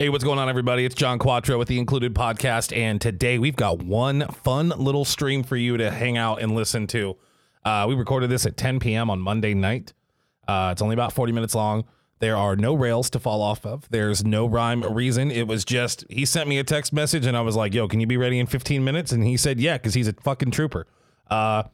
Hey, what's going on, everybody? It's John Quatro with the Included Podcast, and today we've got one fun little stream for you to hang out and listen to. Uh, we recorded this at 10 p.m. on Monday night. Uh, it's only about 40 minutes long. There are no rails to fall off of. There's no rhyme or reason. It was just he sent me a text message, and I was like, "Yo, can you be ready in 15 minutes?" And he said, "Yeah," because he's a fucking trooper. Uh,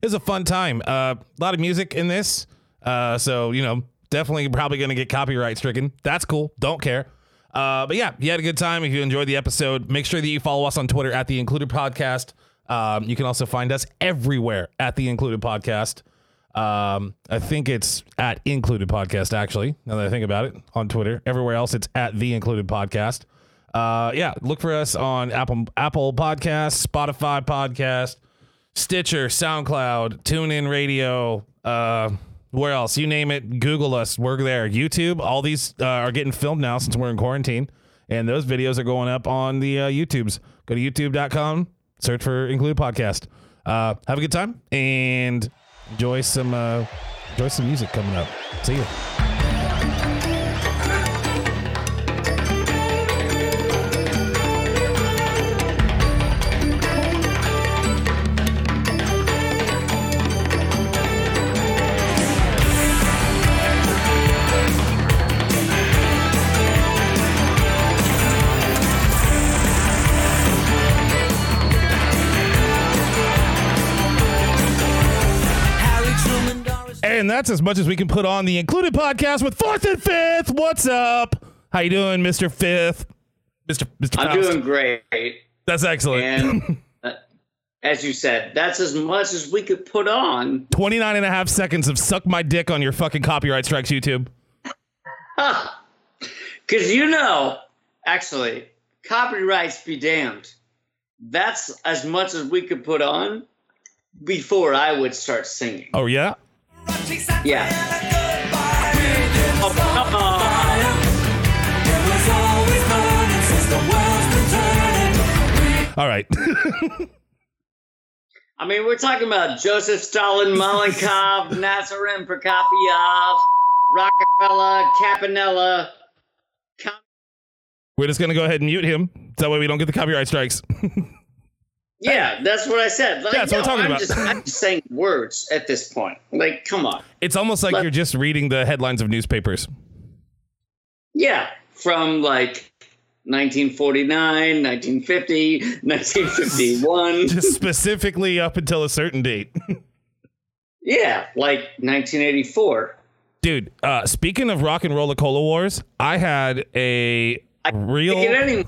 it was a fun time. Uh, a lot of music in this, uh, so you know, definitely probably going to get copyright stricken. That's cool. Don't care. Uh, but yeah, you had a good time. If you enjoyed the episode, make sure that you follow us on Twitter at the Included Podcast. Um, you can also find us everywhere at the Included Podcast. Um, I think it's at Included Podcast, actually, now that I think about it, on Twitter. Everywhere else, it's at the Included Podcast. Uh, yeah, look for us on Apple Apple Podcast, Spotify Podcast, Stitcher, SoundCloud, TuneIn Radio, uh, where else? You name it. Google us. We're there. YouTube. All these uh, are getting filmed now since we're in quarantine, and those videos are going up on the uh, YouTubes. Go to YouTube.com. Search for Include Podcast. Uh, have a good time and enjoy some uh, enjoy some music coming up. See you. That's as much as we can put on the included podcast with fourth and fifth. What's up? How you doing, Mister Fifth? Mister Mister. I'm doing great. That's excellent. And uh, as you said, that's as much as we could put on. 29 and a half seconds of suck my dick on your fucking copyright strikes, YouTube. Because you know, actually, copyrights be damned. That's as much as we could put on before I would start singing. Oh yeah. Yeah. Oh, come on. All right. I mean, we're talking about Joseph Stalin, Malenkov, Nasser and Prokofiev, Rockefeller, Campanella. Com- We're just gonna go ahead and mute him. That way we don't get the copyright strikes. yeah, that's what I said. Like, Yeah, that's what I'm talking I'm about. Just, I'm just saying words at this point. Like, come on. it's almost like Let- you're just reading the headlines of newspapers. Yeah, from like 1949, 1950, 1951. Just specifically up until a certain date. yeah, like 1984. Dude, uh, speaking of rock and roller cola wars, I had a real Get any-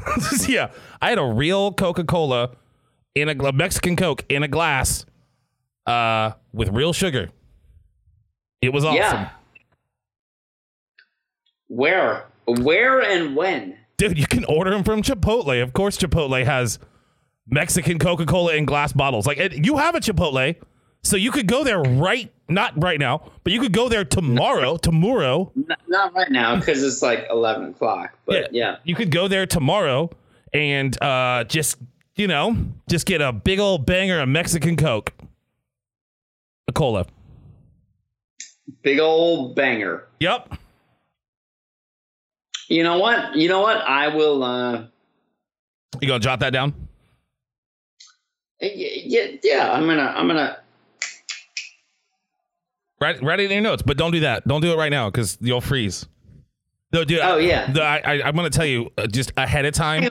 yeah, I had a real Coca Cola in a, gla- Mexican Coke in a glass, uh, with real sugar. It was awesome, Yeah. Where? Where and when? dude. You can order them from Chipotle. Of course, Chipotle has Mexican Coca Cola in glass bottles. Like it, you have a Chipotle, so you could go there right, not right now, but you could go there tomorrow. tomorrow, N- not right now because it's like 11 o'clock. But yeah. you could go there tomorrow and uh, just you know just get a big old banger of Mexican Coke, a cola. Big old banger. Yep. You know what? You know what? I will. uh You gonna jot that down? Yeah, yeah. I'm gonna. I'm gonna. Write, write it in your notes, but don't do that. Don't do it right now because you'll freeze. No, dude. Oh, yeah. The, I, I, I'm gonna tell you uh, just ahead of time.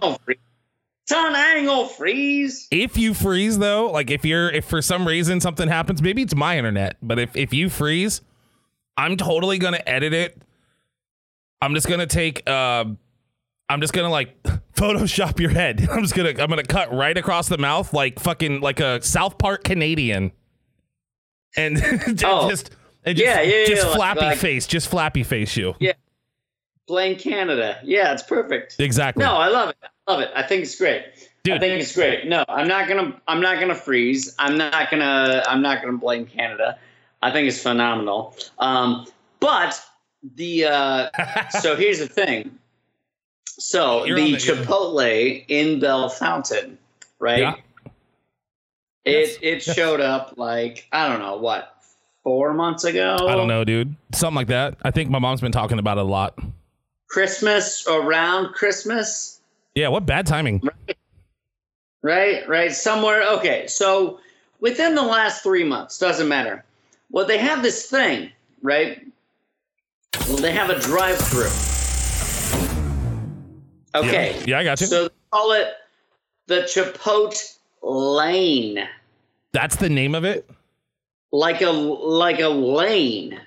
Ain't gonna freeze. Son, I ain't gonna freeze. If you freeze though, like if you're if for some reason something happens, maybe it's my internet, but if if you freeze, I'm totally gonna edit it. I'm just gonna take. Uh, I'm just gonna like Photoshop your head. I'm just gonna I'm gonna cut right across the mouth like fucking like a South Park Canadian, and just Oh. just, and just, Yeah, yeah, yeah, just like- flappy like- face, just flappy face you. Yeah. Blame Canada. Yeah, it's perfect. Exactly. No, I love it. Love it. I think it's great. I think it's great. No, I'm not gonna. I'm not gonna freeze. I'm not gonna. I'm not gonna blame Canada. I think it's phenomenal. Um, but the. Uh, so here's the thing. So You're the, the- Chipotle in Bellefontaine, right? Yeah. It it showed up like I don't know what four months ago. I don't know, dude. Something like that. I think my mom's been talking about it a lot. Christmas around Christmas. Yeah, what bad timing. Right, right, somewhere. Okay, so within the last three months, doesn't matter. Well, they have this thing, right? Well, they have a drive-through. Okay. Yeah, yeah I got you. So they call it the Chipotle Lane, That's the name of it? like a like a lane.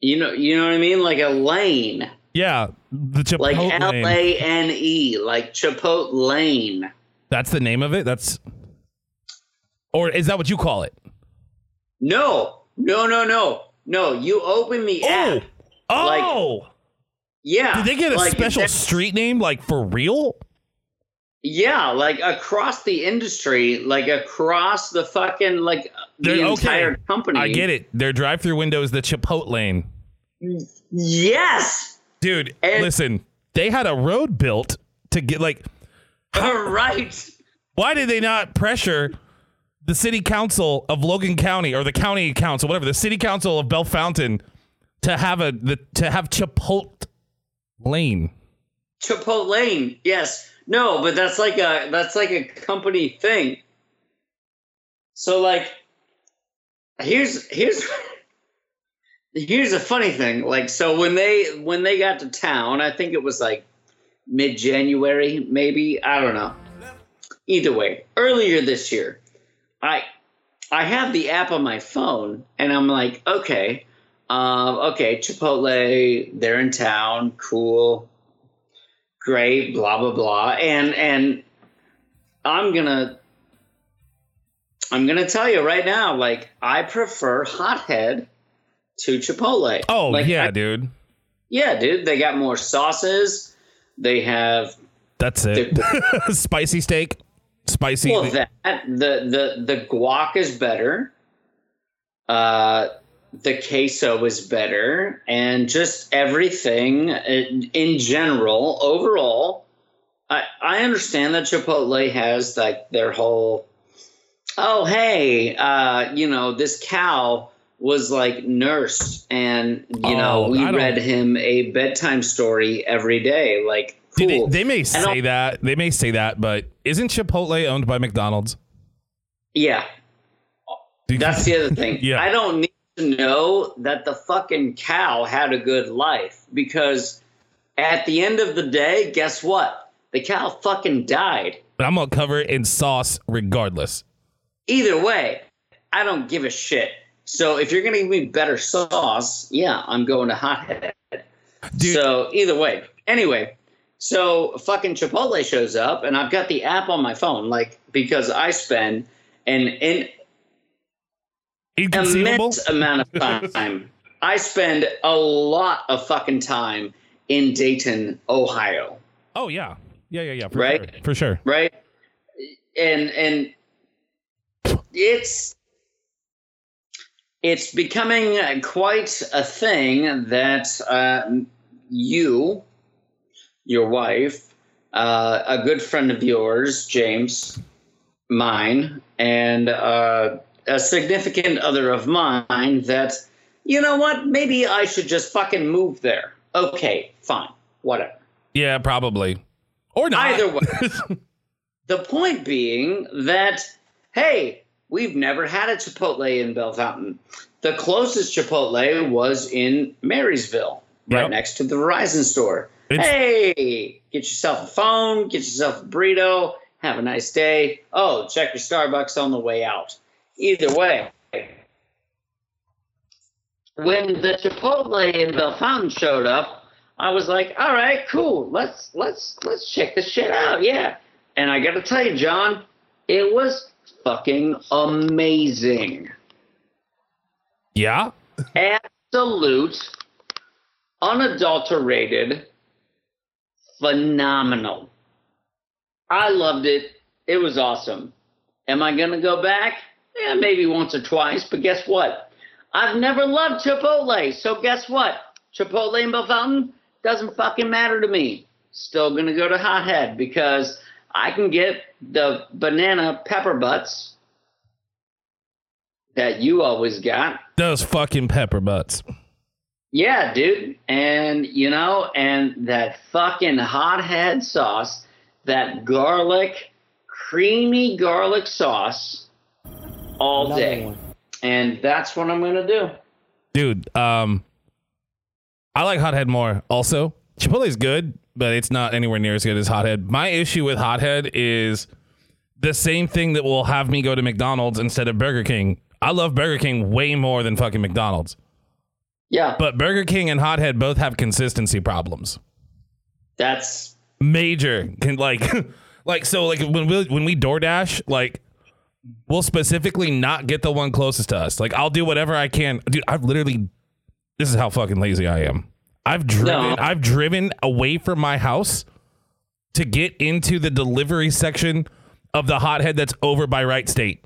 You know, you know what I mean, like a lane, Yeah, the Chipotle. like L A N E, like Chipotle Lane. That's the name of it? That's Or is that what you call it? No, no, no, no, no. You open the oh! app. Oh. Yeah. Did they get a like, special street name like for real? Yeah, like across the industry, like across the fucking like the They're- okay. entire company. I get it. Their drive-through window is the Chipotle lane. Yes. Dude, And- listen. They had a road built to get like right. why did they not pressure the city council of Logan County or the county council, whatever, the city council of Bellefontaine to have a the to have Chipotle lane? Chipotle Lane. Yes. No, but that's like a that's like a company thing. So like here's here's here's a funny thing. Like so when they when they got to town, I think it was like mid January, maybe. I don't know. Either way, earlier this year, I I have the app on my phone and I'm like, okay, um, okay, Chipotle, they're in town, cool great, blah blah blah, and and I'm gonna I'm gonna tell you right now, like I prefer Hothead to Chipotle. Oh like, yeah, I- dude. yeah, dude. They got more sauces. They have That's it. Spicy steak. Spicy. well that the the the guac is better. Uh, the queso is better, and just everything in, in general, overall. I I understand that Chipotle has like their whole. Oh hey, uh, you know this cow was like nursed, and you know Oh, we read him a bedtime story every day. Like cool. they, they may say that. They may say that, but isn't Chipotle owned by McDonald's? yeah, That's the other thing. Yeah. I don't need to know that the fucking cow had a good life because at the end of the day, guess what? The cow fucking died. but I'm gonna cover it in sauce regardless. Either way, I don't give a shit. So if you're gonna give me better sauce, yeah, I'm going to hothead. Dude. So either way. Anyway, so fucking Chipotle shows up and I've got the app on my phone, like because I spend an in immense amount of time. I spend a lot of fucking time in Dayton, Ohio, Oh yeah, yeah, yeah, yeah. For Right? sure. For sure. right? And and it's it's becoming uh, quite a thing that uh, you, your wife, uh, a good friend of yours, James, mine, and uh, a significant other of mine that, you know what, maybe I should just fucking move there. Okay, fine, whatever. Yeah, probably. Or not. Either way. The point being that, hey, we've never had a Chipotle in Bellefontaine. The closest Chipotle was in Marysville, right Yep. next to the Verizon store. It's- hey, get yourself a phone, get yourself a burrito, have a nice day. Oh, check your Starbucks on the way out. Either way. When the Chipotle in Bellefontaine showed up, I was like, all right, cool. Let's let's let's check this shit out. Yeah. And I gotta tell you, John, it was fucking amazing. yeah. Absolute, unadulterated, phenomenal. I loved it. It was awesome. Am I gonna go back? Yeah, maybe once or twice, but guess what? I've never loved Chipotle, so guess what? Chipotle in Bellefontaine doesn't fucking matter to me. Still gonna go to Hothead because I can get the banana pepper butts that you always got. Those fucking pepper butts. Yeah, dude. And, you know, and that fucking hothead sauce, that garlic, creamy garlic sauce all Another day. one. And that's what I'm going to do. Dude, um, I like Hothead more. Also, Chipotle's good, but it's not anywhere near as good as Hothead. My issue with Hothead is the same thing that will have me go to McDonald's instead of Burger King. I love Burger King way more than fucking McDonald's, Yeah, but Burger King and Hothead both have consistency problems. that's Major, can like, like so, like when we when we DoorDash, like we'll specifically not get the one closest to us. Like I'll do whatever I can, dude. I've literally, this is how fucking lazy I am. I've driven, No. I've driven away from my house to get into the delivery section of the hothead that's over by Wright State.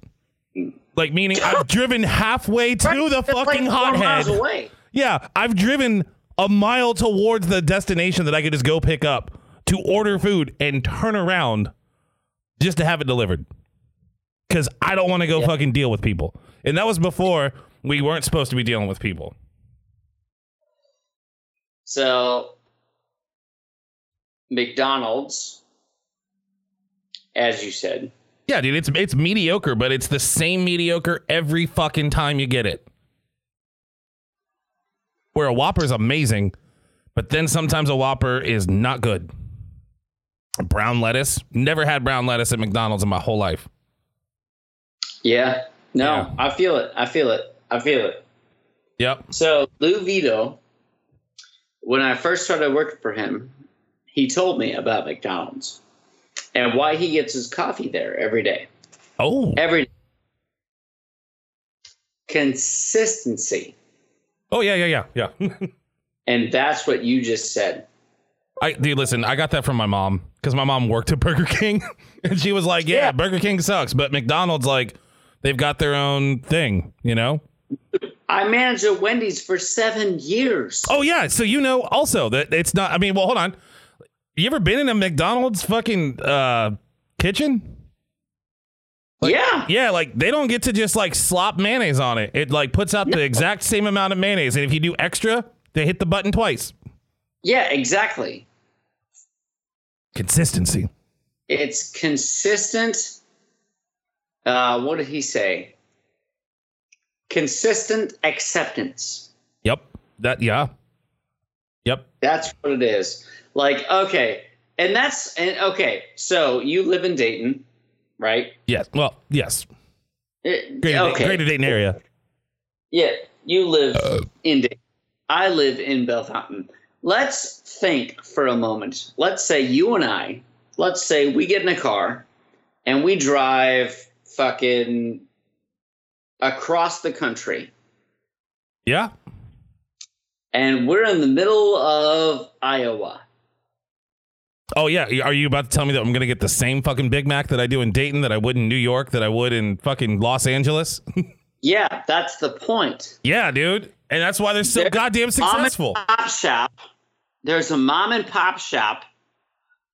Like meaning I've driven halfway to the That's like fucking miles hothead. Yeah, I've driven a mile towards the destination that I could just go pick up to order food and turn around just to have it delivered. Because I don't want to go fucking deal with people. And that was before we weren't supposed to be dealing with people. So, McDonald's, as you said, Yeah, dude, it's it's mediocre, but it's the same mediocre every fucking time you get it. Where a Whopper is amazing, but then sometimes a Whopper is not good. Brown lettuce. Never had brown lettuce at McDonald's in my whole life. yeah, no, Yeah. I feel it. I feel it. I feel it. Yep. So Lou Vito, when I first started working for him, he told me about McDonald's and why he gets his coffee there every day. Oh. Every consistency, Oh yeah, yeah, yeah, yeah. and that's what you just said. I dude, listen, I got that from my mom because my mom worked at Burger King, and she was like, "Yeah, Yeah. Burger King sucks, but McDonald's like they've got their own thing, you know." I managed at Wendy's for seven years. Oh yeah, so you know also that it's not. I mean, well, hold on. You ever been in a McDonald's fucking uh, kitchen? yeah, Yeah, like they don't get to just like slop mayonnaise on it. It like puts out the exact same amount of mayonnaise, and if you do extra, they hit the button twice. yeah, exactly. Consistency. It's consistent. Uh, what did he say? Consistent acceptance. Yep. That. Yeah. Yep. That's what it is. Like, okay, and that's and okay. So you live in Dayton, right? Yes. Well. Yes. Eh, it- Greater, okay. Greater Dayton area. Yeah, you live uh, in Dayton. I live in Bellefontaine. Let's think for a moment. Let's say you and I, let's say we get in a car and we drive fucking across the country Yeah. and we're in the middle of Iowa. Oh yeah, are you about to tell me that I'm gonna get the same fucking Big Mac that I do in Dayton that I would in New York that I would in fucking Los Angeles? Yeah, that's the point. yeah, dude, and that's why they're so There- goddamn successful. Pop shop. There's a mom and pop shop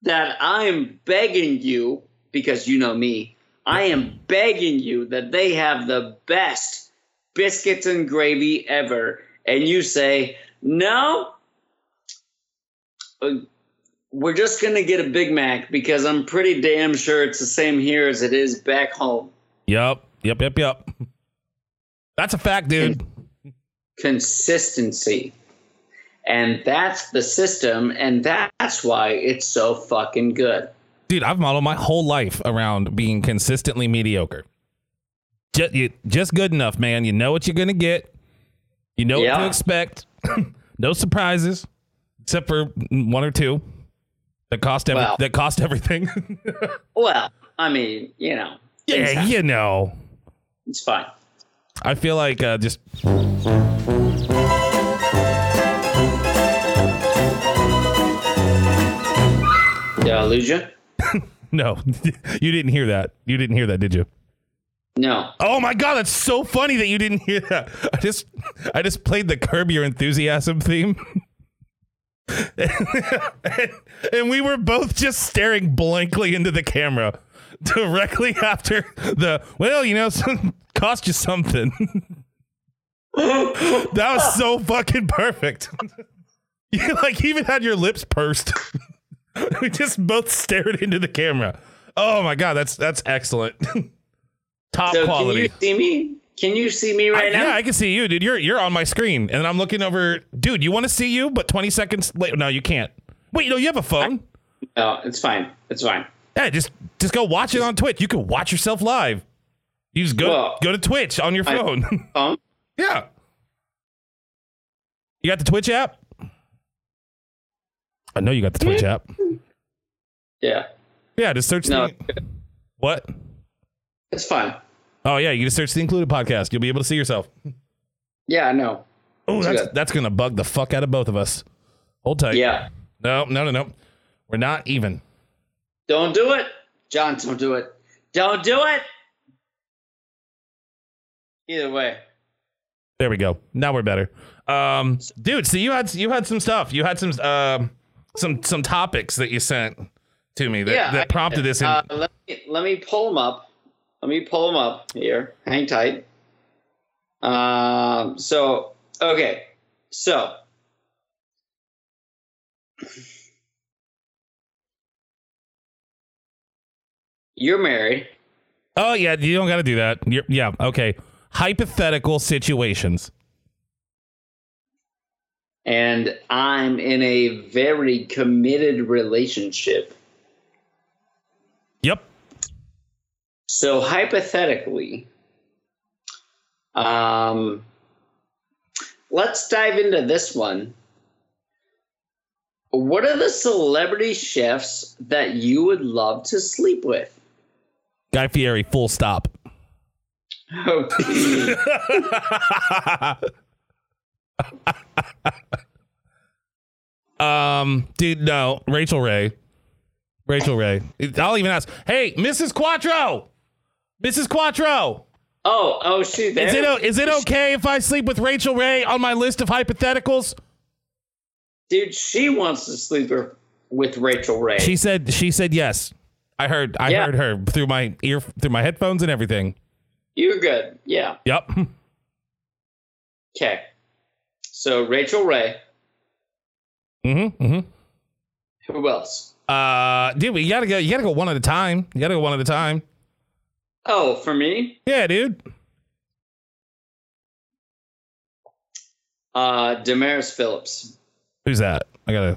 that I'm begging you because you know me. I am begging you that they have the best biscuits and gravy ever, and you say no. uh, We're just gonna get a Big Mac because I'm pretty damn sure it's the same here as it is back home. Yep, yep, yep, yep. That's a fact, dude. consistency. And that's the system, and that's why it's so fucking good. Dude, I've modeled my whole life around being consistently mediocre. Just, you, just good enough, man. You know what you're gonna get. You know what to expect. no surprises, except for one or two that cost every, Wow. that cost everything. Well, I mean, you know, yeah, happen. you know. it's fine. I feel like uh, just Did I lose you? no. you didn't hear that. You didn't hear that, did you? No. Oh my god, that's so funny that you didn't hear that. I just I just played the Curb Your Enthusiasm theme. and, and we were both just staring blankly into the camera directly after the well, you know, some, cost you something. that was so fucking perfect. you like even had your lips pursed. we just both stared into the camera. Oh my god, that's that's excellent. Top so quality. Can you see me? Can you see me right I, now? Yeah, I can see you, dude. You're you're on my screen, and I'm looking over. Dude, you want to see you? But 20 seconds later, no, you can't. Wait, no, you have a phone. no, it's fine. It's fine. Yeah, just just go watch it on Twitch. You can watch yourself live. You just go Well, go to Twitch on your I- phone. Um, yeah. You got the Twitch app? I know you got the Twitch app. yeah. Yeah, just search No, the what? it's fine. Oh yeah, you just search the included podcast. You'll be able to see yourself. Yeah, I know. Oh, that's good. that's gonna bug the fuck out of both of us. Hold tight. Yeah. No, no, no, no. We're not even. Don't do it. John, don't do it. Don't do it. Either way. There we go. Now we're better. Um, dude, so you had you had some stuff. You had some um some some topics that you sent to me that, yeah. that prompted this. In, Uh, let, me, let me pull them up. Let me pull them up here. Hang tight. Um, so, okay. So, you're married. oh yeah, you don't got to do that. You're, yeah, okay. Hypothetical situations. And I'm in a very committed relationship. Yep. So hypothetically, um, let's dive into this one. What are the celebrity chefs that you would love to sleep with? Guy Fieri. Full stop. Okay. um, dude, no. Rachael Ray. Rachael Ray. I'll even ask. Hey, Mrs. Quatro. Mrs. Quatro. oh, oh, she there. Is it is it okay if I sleep with Rachael Ray on my list of hypotheticals? Dude, she wants to sleep with Rachael Ray. She said she said yes. I heard I Yeah. heard her through my ear through my headphones and everything. You're good. Yeah. Yep. Okay. So Rachael Ray. Mm-hmm. Mm-hmm. Who else? Uh dude, you gotta go you gotta go one at a time. You gotta go one at a time. Oh, for me, Yeah, dude. uh, Damaris Phillips. Who's that? I gotta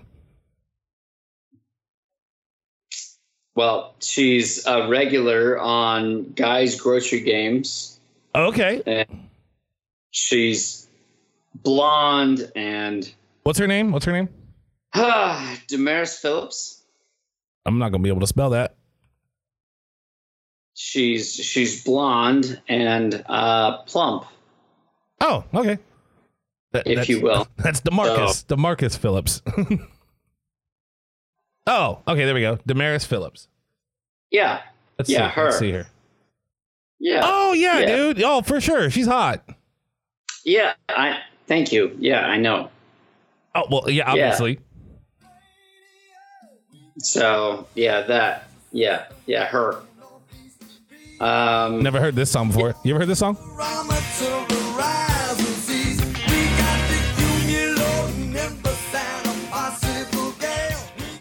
Well, she's a regular on Guys Grocery Games. Okay. And she's blonde and What's her name? What's her name? Damaris Phillips. I'm not gonna be able to spell that. She's she's blonde and uh, plump, Oh, okay. That- if you will. That's Demarcus. Demarcus Phillips. oh, okay, there we go. Damaris Phillips. Yeah, Let's Yeah, see. Let's her. see her. yeah, Oh yeah, Yeah. dude. Oh, for sure. She's hot. yeah. I thank you. Yeah, I know. Oh well, yeah, obviously. So yeah, that. Yeah, yeah, her. Um, Never heard this song before. You ever heard this song?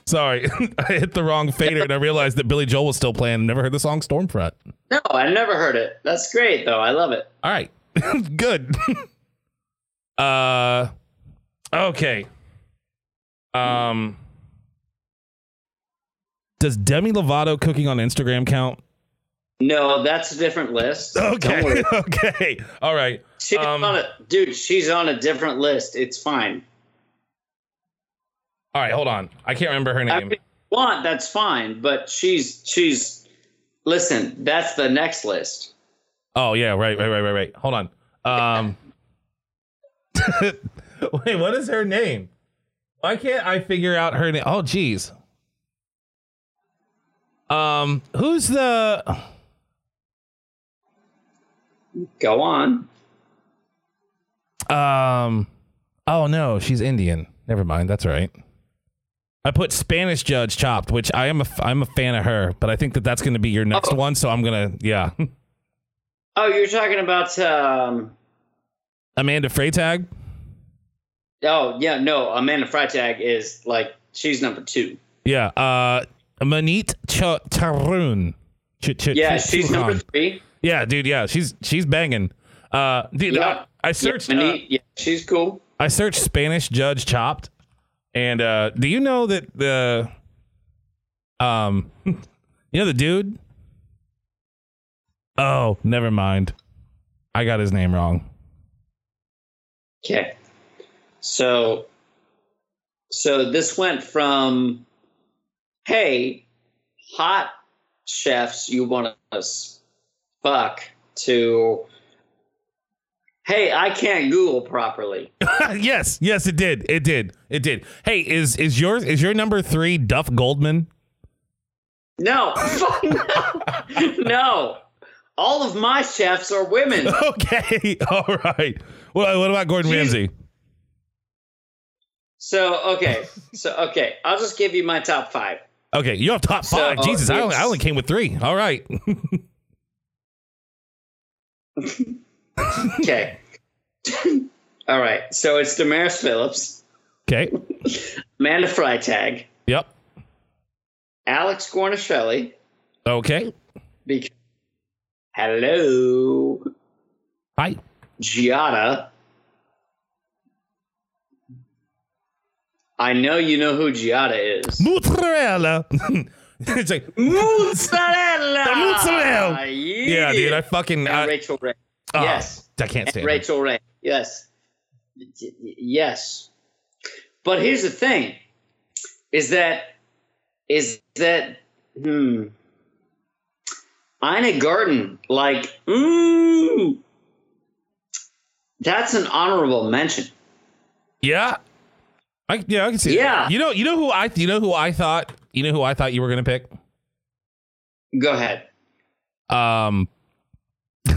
Sorry, I hit the wrong fader and I realized that Billy Joel was still playing. Never heard the song Stormfront. no, I never heard it. That's great though. I love it. All right, good. uh, okay. Um, does Demi Lovato cooking on Instagram count? No, that's a different list. Okay, okay, all right. She's Um, on a dude. She's on a different list. It's fine. All right, hold on. I can't remember her I name. mean, want that's fine, but she's she's. Listen, that's the next list. Oh yeah, right, right, right, right, right. Hold on. Um, wait, what is her name? Why can't I figure out her name? Oh, geez. Um, who's the? Go on. Um, oh no, she's Indian. Never mind. That's right. I put Spanish Judge Chopped, which I am a f- I'm a fan of her, but I think that that's going to be your next Oh. one. So I'm gonna yeah. Oh, you're talking about um, Amanda Freitag. Oh yeah, no. Amanda Freitag is like she's number two. Yeah. Uh, Maneet Ch- Tarun. Ch- Ch- Yeah, Ch- she's number three. Yeah, dude. Yeah, she's she's banging. Uh, dude, Yeah. I, I searched. Yeah, uh, Maneet- yeah, she's cool. I searched Spanish Judge Chopped, and uh, do you know that the um, you know the dude? Oh, never mind. I got his name wrong. Okay. So so this went from hey, hot chefs you want us fuck to hey, I can't Google properly. yes, yes, it did. It did. It did. Hey, is is yours is your number three Duff Goldman? No, no. no. All of my chefs are women. Okay, all right. What, what about Gordon Jeez. Ramsay? So okay, so okay, I'll just give you my top five. Okay, you have top So, five. Oh, Jesus, I only, I only came with three. All right. Okay. All right. So it's Damaris Phillips, okay. Amanda Freitag, Yep. Alex Guarnaschelli, Okay. because hello, Hi. Giada. I know you know who Giada is. Mozzarella. it's like, Mozzarella. The mozzarella. Yeah, yeah, dude. I fucking. And I, Rachael Ray. oh, yes. I can't And stand. it. Rachael Ray. Yes. Yes. But here's the thing is that is that hmm Ina Garten, like, mm, that's an honorable mention. Yeah. I yeah, I can see. Yeah. That. You know, you know who I you know who I thought you know who I thought you were gonna pick. Go ahead. Um.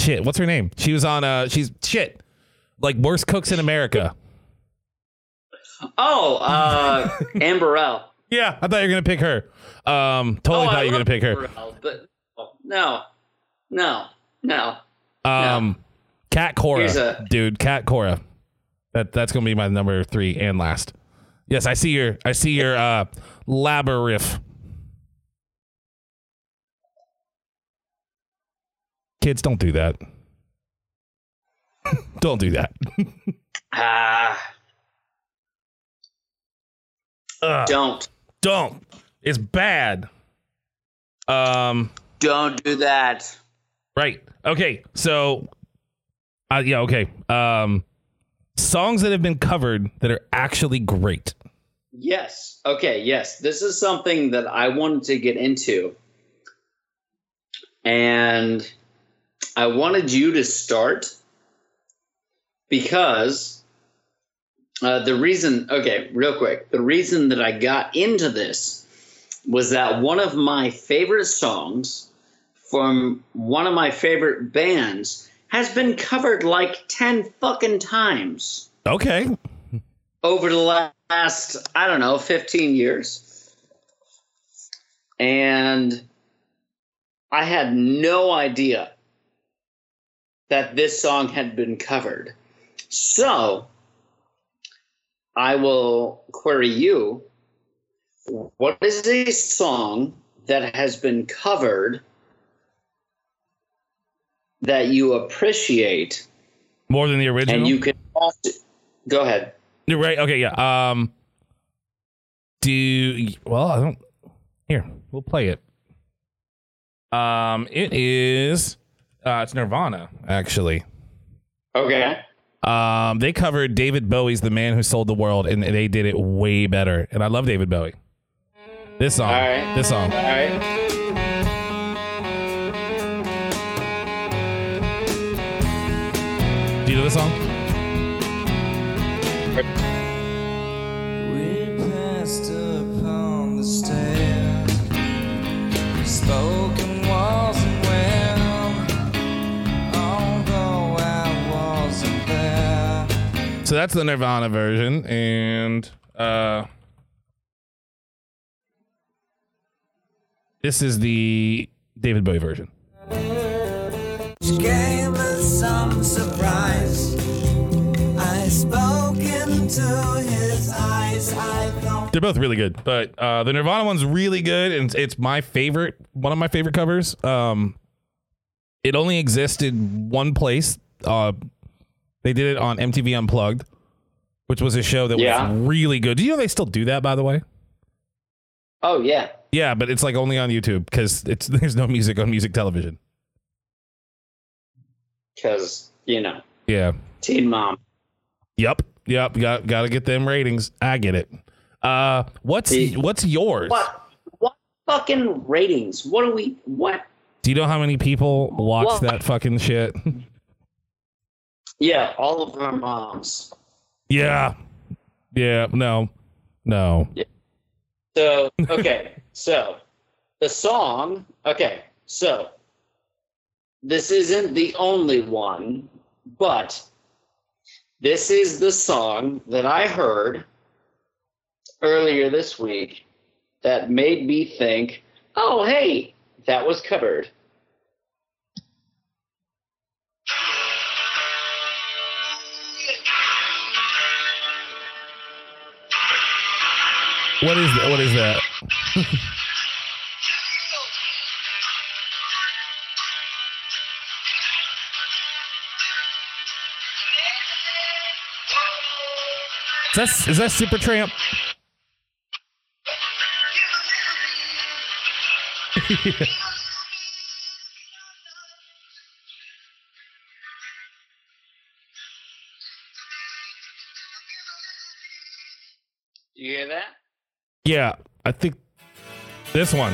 shit. What's her name? She was on. Uh. She's shit. Like worst cooks in America. Oh, uh, Anne Burrell. Yeah, I thought you were gonna pick her. Um. Totally oh, thought I you were gonna pick her. Anne Burrell, but oh, no, no, no. Um. Cat Cora, a- dude. Cat Cora. That that's gonna be my number three and last. Yes, I see your I see your uh labyrinth. Kids, don't do that. don't do that. Ah, Ugh, don't, don't. It's bad. Um. don't do that. Right. Okay. So, uh, yeah. Okay. Um, songs that have been covered that are actually great. Yes. Okay. Yes. This is something that I wanted to get into. And I wanted you to start because uh, the reason, okay, real quick, the reason that I got into this was that one of my favorite songs from one of my favorite bands has been covered like 10 fucking times. Okay. over the last I don't know 15 years. And I had no idea that this song had been covered. So I will query you. What is a song that has been covered that you appreciate More than the original. and you can also go ahead You're right. Okay. Yeah. Um. Do well. I don't. Here, we'll play it. Um. It is. Uh. It's Nirvana, actually. okay Um. They covered David Bowie's "The Man Who Sold the World," and they did it way better. And I love David Bowie. This song. All right. This song. all right Do you know this song? We passed upon the. Spoken well, although I wasn't there. So that's the Nirvana version, and uh, this is the David Bowie version. which gave us some surprise. I spoke into his eyes. I thought. They're both really good, but uh, the Nirvana one's really good, and it's, it's my favorite, one of my favorite covers. Um, it only existed one place. Uh, they did it on MTV Unplugged, which was a show that Yeah. was really good. Do you know they still do that, by the way? Oh yeah. Yeah, but it's like only on YouTube because it's there's no music on music television. Because you know, Yeah. Teen Mom. Yep. Yep. Got got to get them ratings. I get it. Uh, what's what's yours? What? What fucking ratings? What are we? What? Do you know how many people watch What? that fucking shit? Yeah, all of our moms. yeah. Yeah. No. No. So okay, so the song. Okay, so this isn't the only one, but this is the song that I heard earlier this week that made me think, oh hey, that was covered. What is that? What is that? that, is that Supertramp? You hear that? Yeah, I think this one.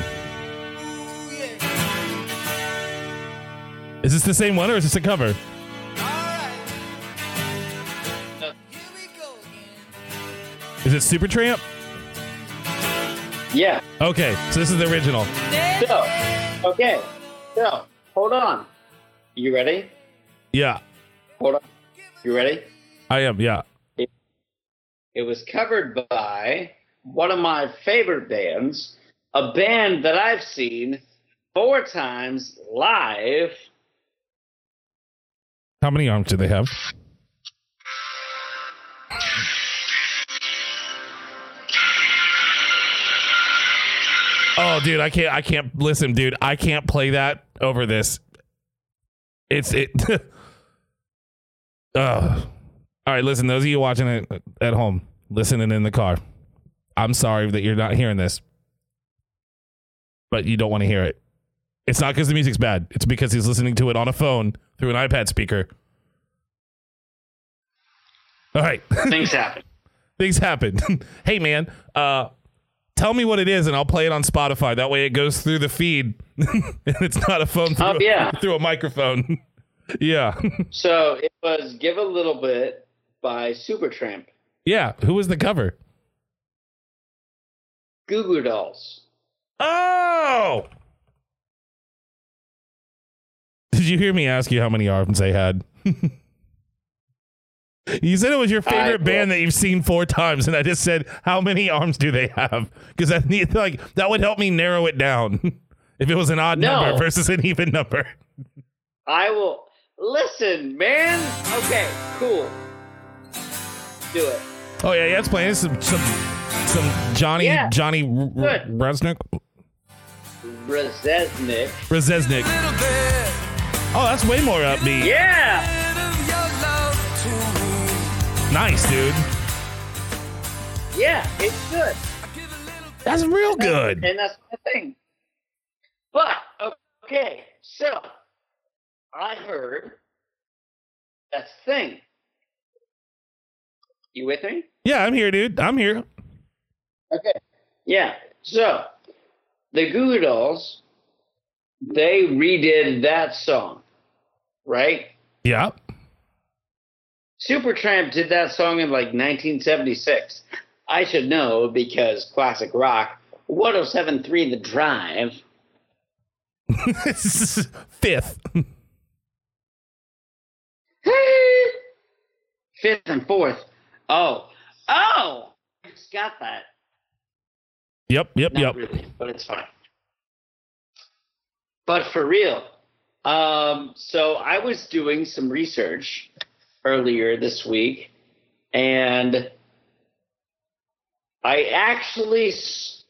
Is this the same one or is this a cover? Is it Supertramp? Yeah. Okay, so this is the original. So, okay. So, hold on. You ready? Yeah, Hold on. You ready? I am. Yeah. It was covered by one of my favorite bands, a band that I've seen four times live. How many arms do they have? Oh, dude, I can't. I can't listen, dude. I can't play that over this. It's it. Ugh. All right, listen. Those of you watching it at home, listening in the car, I'm sorry that you're not hearing this, but you don't want to hear it. It's not because the music's bad. It's because he's listening to it on a phone through an iPad speaker. All right. Things happen. things happen. hey man, uh tell me what it is and I'll play it on Spotify. That way it goes through the feed and it's not a phone oh, through, Oh, yeah. through a microphone. yeah. So it was Give a Little Bit by Supertramp. yeah. Who was the cover? Goo Goo Dolls. Oh. Did you hear me ask you how many arms they had? You said it was your favorite I- band that you've seen four times, and I just said, "How many arms do they have?" Because I need like that would help me narrow it down. if it was an odd No. number versus an even number. I will. Listen, man. Okay, cool. Do it. Oh yeah, yeah, it's playing It's some some some Johnny Yeah. Johnny R- R- Good. Resnick Brzezinnik. Rezesnik. Oh, that's way more upbeat. Yeah! Nice, dude. Yeah, it's good. That's real good. And that's the thing. But, okay, so I heard that's the thing. You with me? Yeah, I'm here, dude. I'm here. Okay. Yeah. So the Goo Goo Dolls, they redid that song, right? Yeah. Supertramp did that song in like 1976. I should know because classic rock. 1073 The Drive. Fifth. Fifth and fourth. Oh. Oh! I just got that. Yep, yep, Not yep. really, but it's fine. But for real, Um, so I was doing some research earlier this week, and I actually it's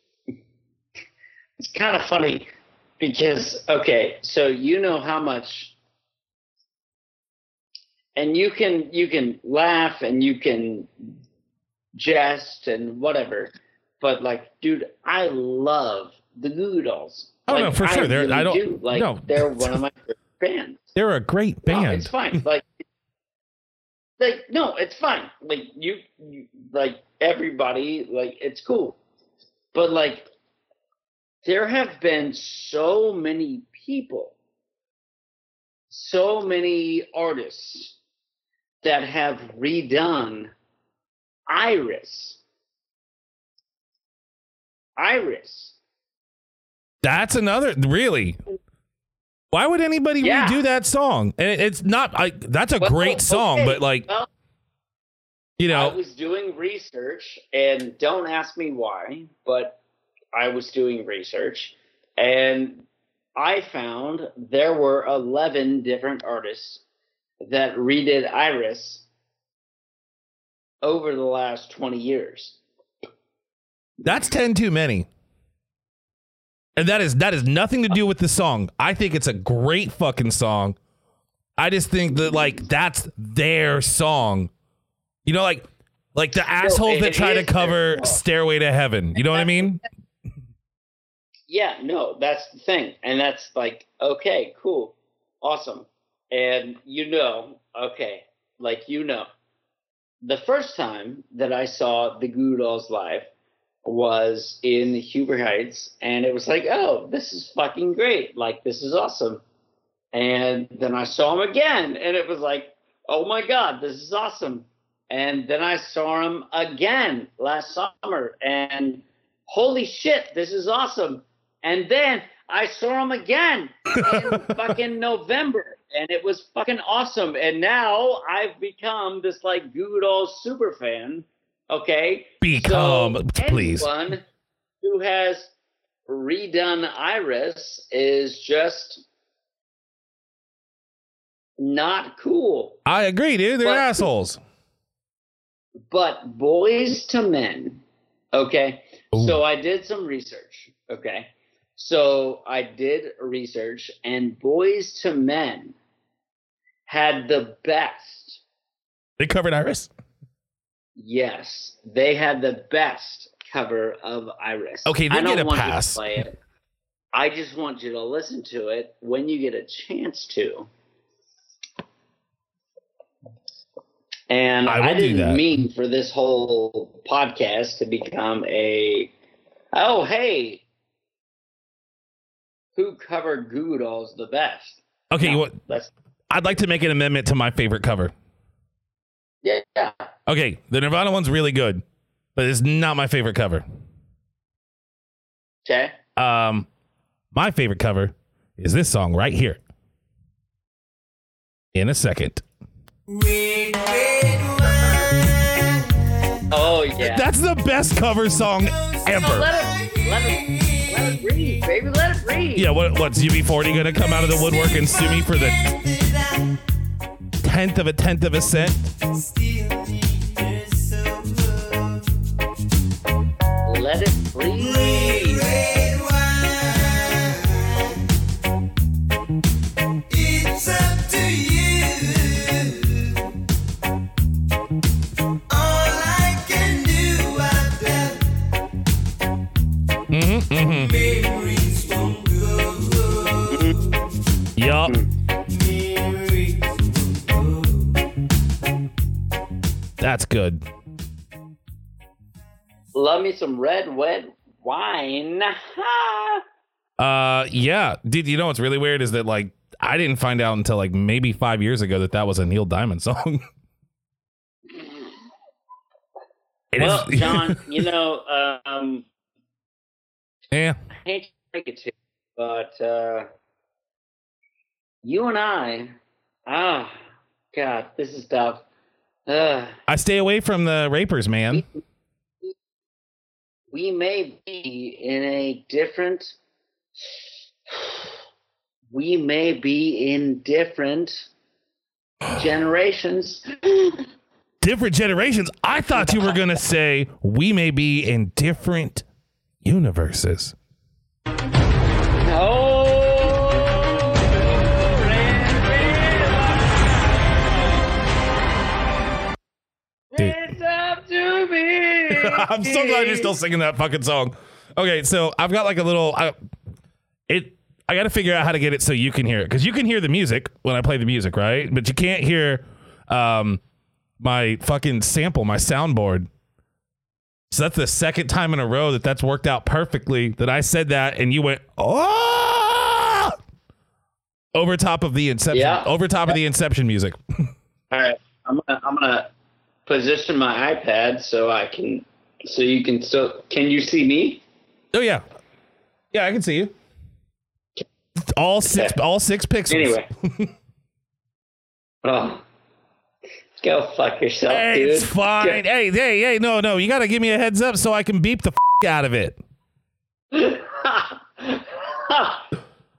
kind of funny because okay, so you know how much, and you can you can laugh and you can jest and whatever, but like, dude, I love the Goo Dolls. Oh, like, no, for sure. They're- really I don't- do. like no. they're one of my favorite bands. They're a great No, band. it's fine. Like, like no, it's fine. Like you, you, like everybody, like it's cool. But like, there have been so many people, so many artists that have redone Iris. Iris. That's another really. Why would anybody Yeah. redo that song? And it's not. I, that's a Well, great song, okay, but like well, you know I was doing research, and don't ask me why, but I was doing research, and I found there were 11 different artists that redid Iris over the last 20 years. that's ten too many. And that is that is nothing to do with the song. I think it's a great fucking song. I just think that like that's their song. You know, like like the assholes it that try to cover "Stairway to Heaven." You know what I mean? Yeah, no, that's the thing. And that's like, okay, cool, awesome. And you know, okay, like you know, the first time that I saw the Goo Dolls live was in Huber Heights, and it was like, oh, this is fucking great. Like, this is awesome. And then I saw him again, and it was like, oh my God, this is awesome. And then I saw him again last summer, and holy shit, this is awesome. And then I saw him again in fucking November, and it was fucking awesome. And now I've become this like Goo Goo Dolls super fan. Okay, Become, so please. Anyone who has redone Iris is just not cool. I agree, dude. They're But- assholes. But Boyz II Men, okay. Ooh. So I did some research, okay. So I did research, and Boyz II Men had the best. They covered Iris. Yes, they had the best cover of Iris. Okay, they I don't get a want pass. You to play it. I just want you to listen to it when you get a chance to. And I I, didn't mean for this whole podcast to become a oh hey who covered Goo Dolls the best. Okay, No, That's I'd like to make an amendment to my favorite cover. yeah, yeah. Okay, the Nirvana one's really good, but it's not my favorite cover. Okay. Um, my favorite cover is this song right here. In a second. Oh yeah. That's the best cover song ever. let it let it let it breathe, baby. Let it breathe. Yeah, what what's UB40 gonna come out of the woodwork and sue me for the tenth of a tenth of a cent? Love me some red, wet wine. Uh, yeah, dude. You know what's really weird is that like I didn't find out until like maybe five years ago that that was a Neil Diamond song. It is- well, John, you know, um, yeah. I hate to break it to but uh, you and I, ah, God, this is tough. Uh, I stay away from the rapers, man. We may be in a different we may be in different generations. Different generations. I thought you were going to say we may be in different universes. I'm so glad you're still singing that fucking song. Okay, so I've got like a little I, it I got to figure out how to get it so you can hear it cuz you can hear the music when I play the music, right? But you can't hear um my fucking sample, my soundboard. So that's the second time in a row that that's worked out perfectly that I said that and you went, "Oh!" over top of the inception Yeah. over top of the inception music. All right, I'm gonna I'm gonna position my iPad so I can so you can still can you see me? Oh yeah. Yeah, I can see you. All six all 6 pixels. Anyway. oh, go fuck yourself, Hey, dude. it's fine. Go- Hey, hey, hey, no, no. You got to give me a heads up so I can beep the f- out of it.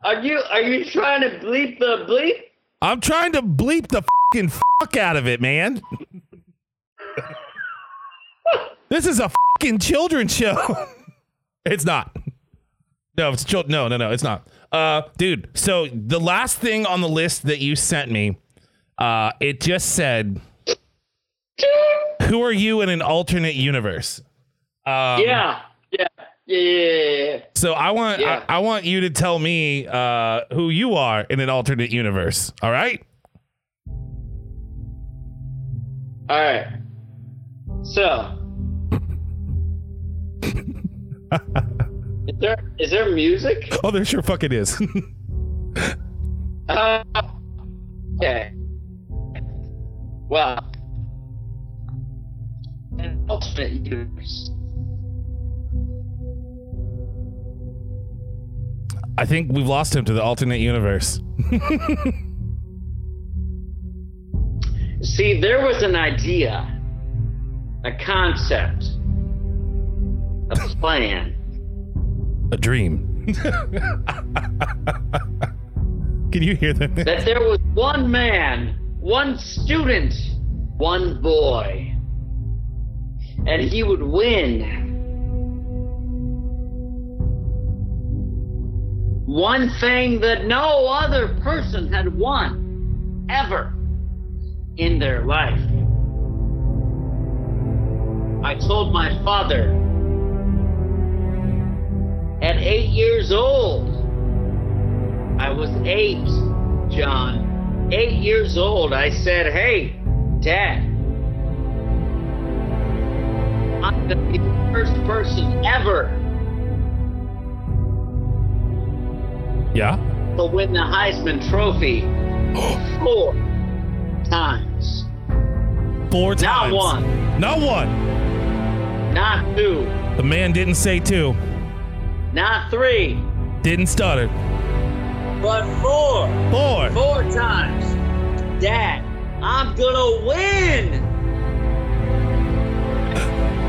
are you are you trying to bleep the bleep? I'm trying to bleep the fucking fuck out of it, man. this is a fucking children's show. it's not. No, it's chil- no, no, no, it's not. Uh, dude. So the last thing on the list that you sent me, uh, it just said, "Who are you in an alternate universe?" Um, yeah, yeah, yeah, yeah, yeah. So I want Yeah. I, I want you to tell me uh, who you are in an alternate universe. All right. All right. So, is there is there music? Oh, there sure fucking is. Uh, okay. Well, an alternate universe. I think we've lost him to the alternate universe. See, there was an idea, a concept, a plan. A dream. Can you hear that? that there was one man, one student, one boy, and he would win. One thing that no other person had won ever in their life. I told my father at eight years old I was eight, John. Eight years old. I said, Hey, Dad, I'm going to be the first person ever Yeah. to win the Heisman Trophy four times. Four times. Not one, Not one. not two, The man didn't say two. Not three, Didn't stutter. but four. Four. Four times. Dad, I'm gonna win.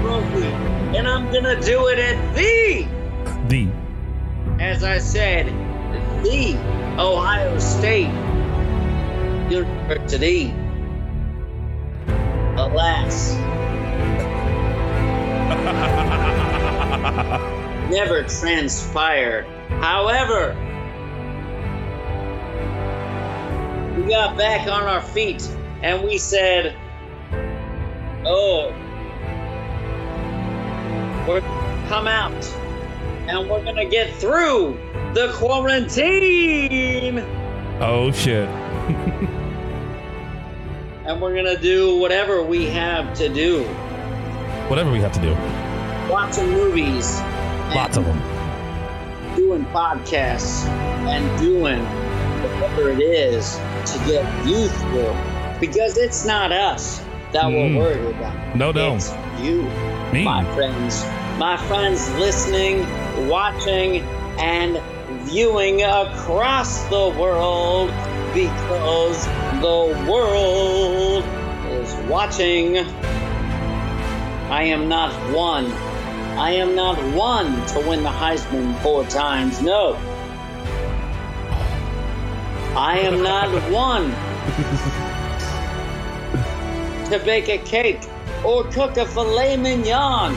Trophy. And I'm gonna do it at the, The. as I said, the Ohio State University. Alas, never transpired. However, we got back on our feet and we said, Oh, we're gonna come out and we're gonna get through the quarantine Oh shit. and we're gonna do whatever we have to do Whatever we have to do. watching movies, Lots of them. doing podcasts, and doing whatever it is to get youthful because it's not us that Mm. we're worried about. No, no. It's you. Me. my friends, my friends listening, watching, and viewing across the world because the world is watching. I am not one. I am not one to win the Heisman four times. No. I am not one to bake a cake or cook a filet mignon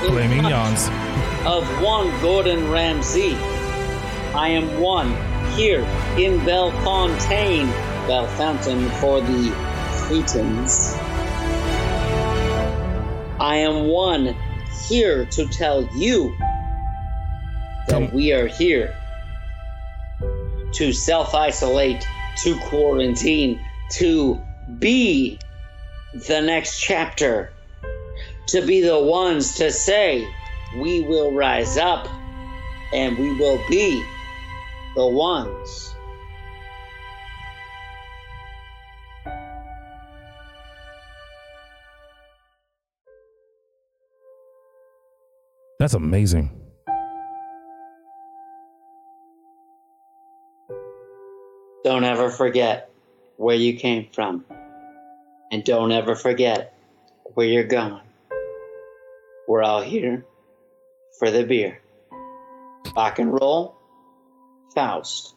Filet mignons. of one Gordon Ramsay. I am one here in Bellefontaine, Bellefontaine for the Cretans. I am one here to tell you that we are here to self isolate, to quarantine, to be the next chapter, to be the ones to say, we will rise up and we will be the ones. That's amazing. Don't ever forget where you came from. And don't ever forget where you're going. We're all here for the beer. Rock and roll, Foust.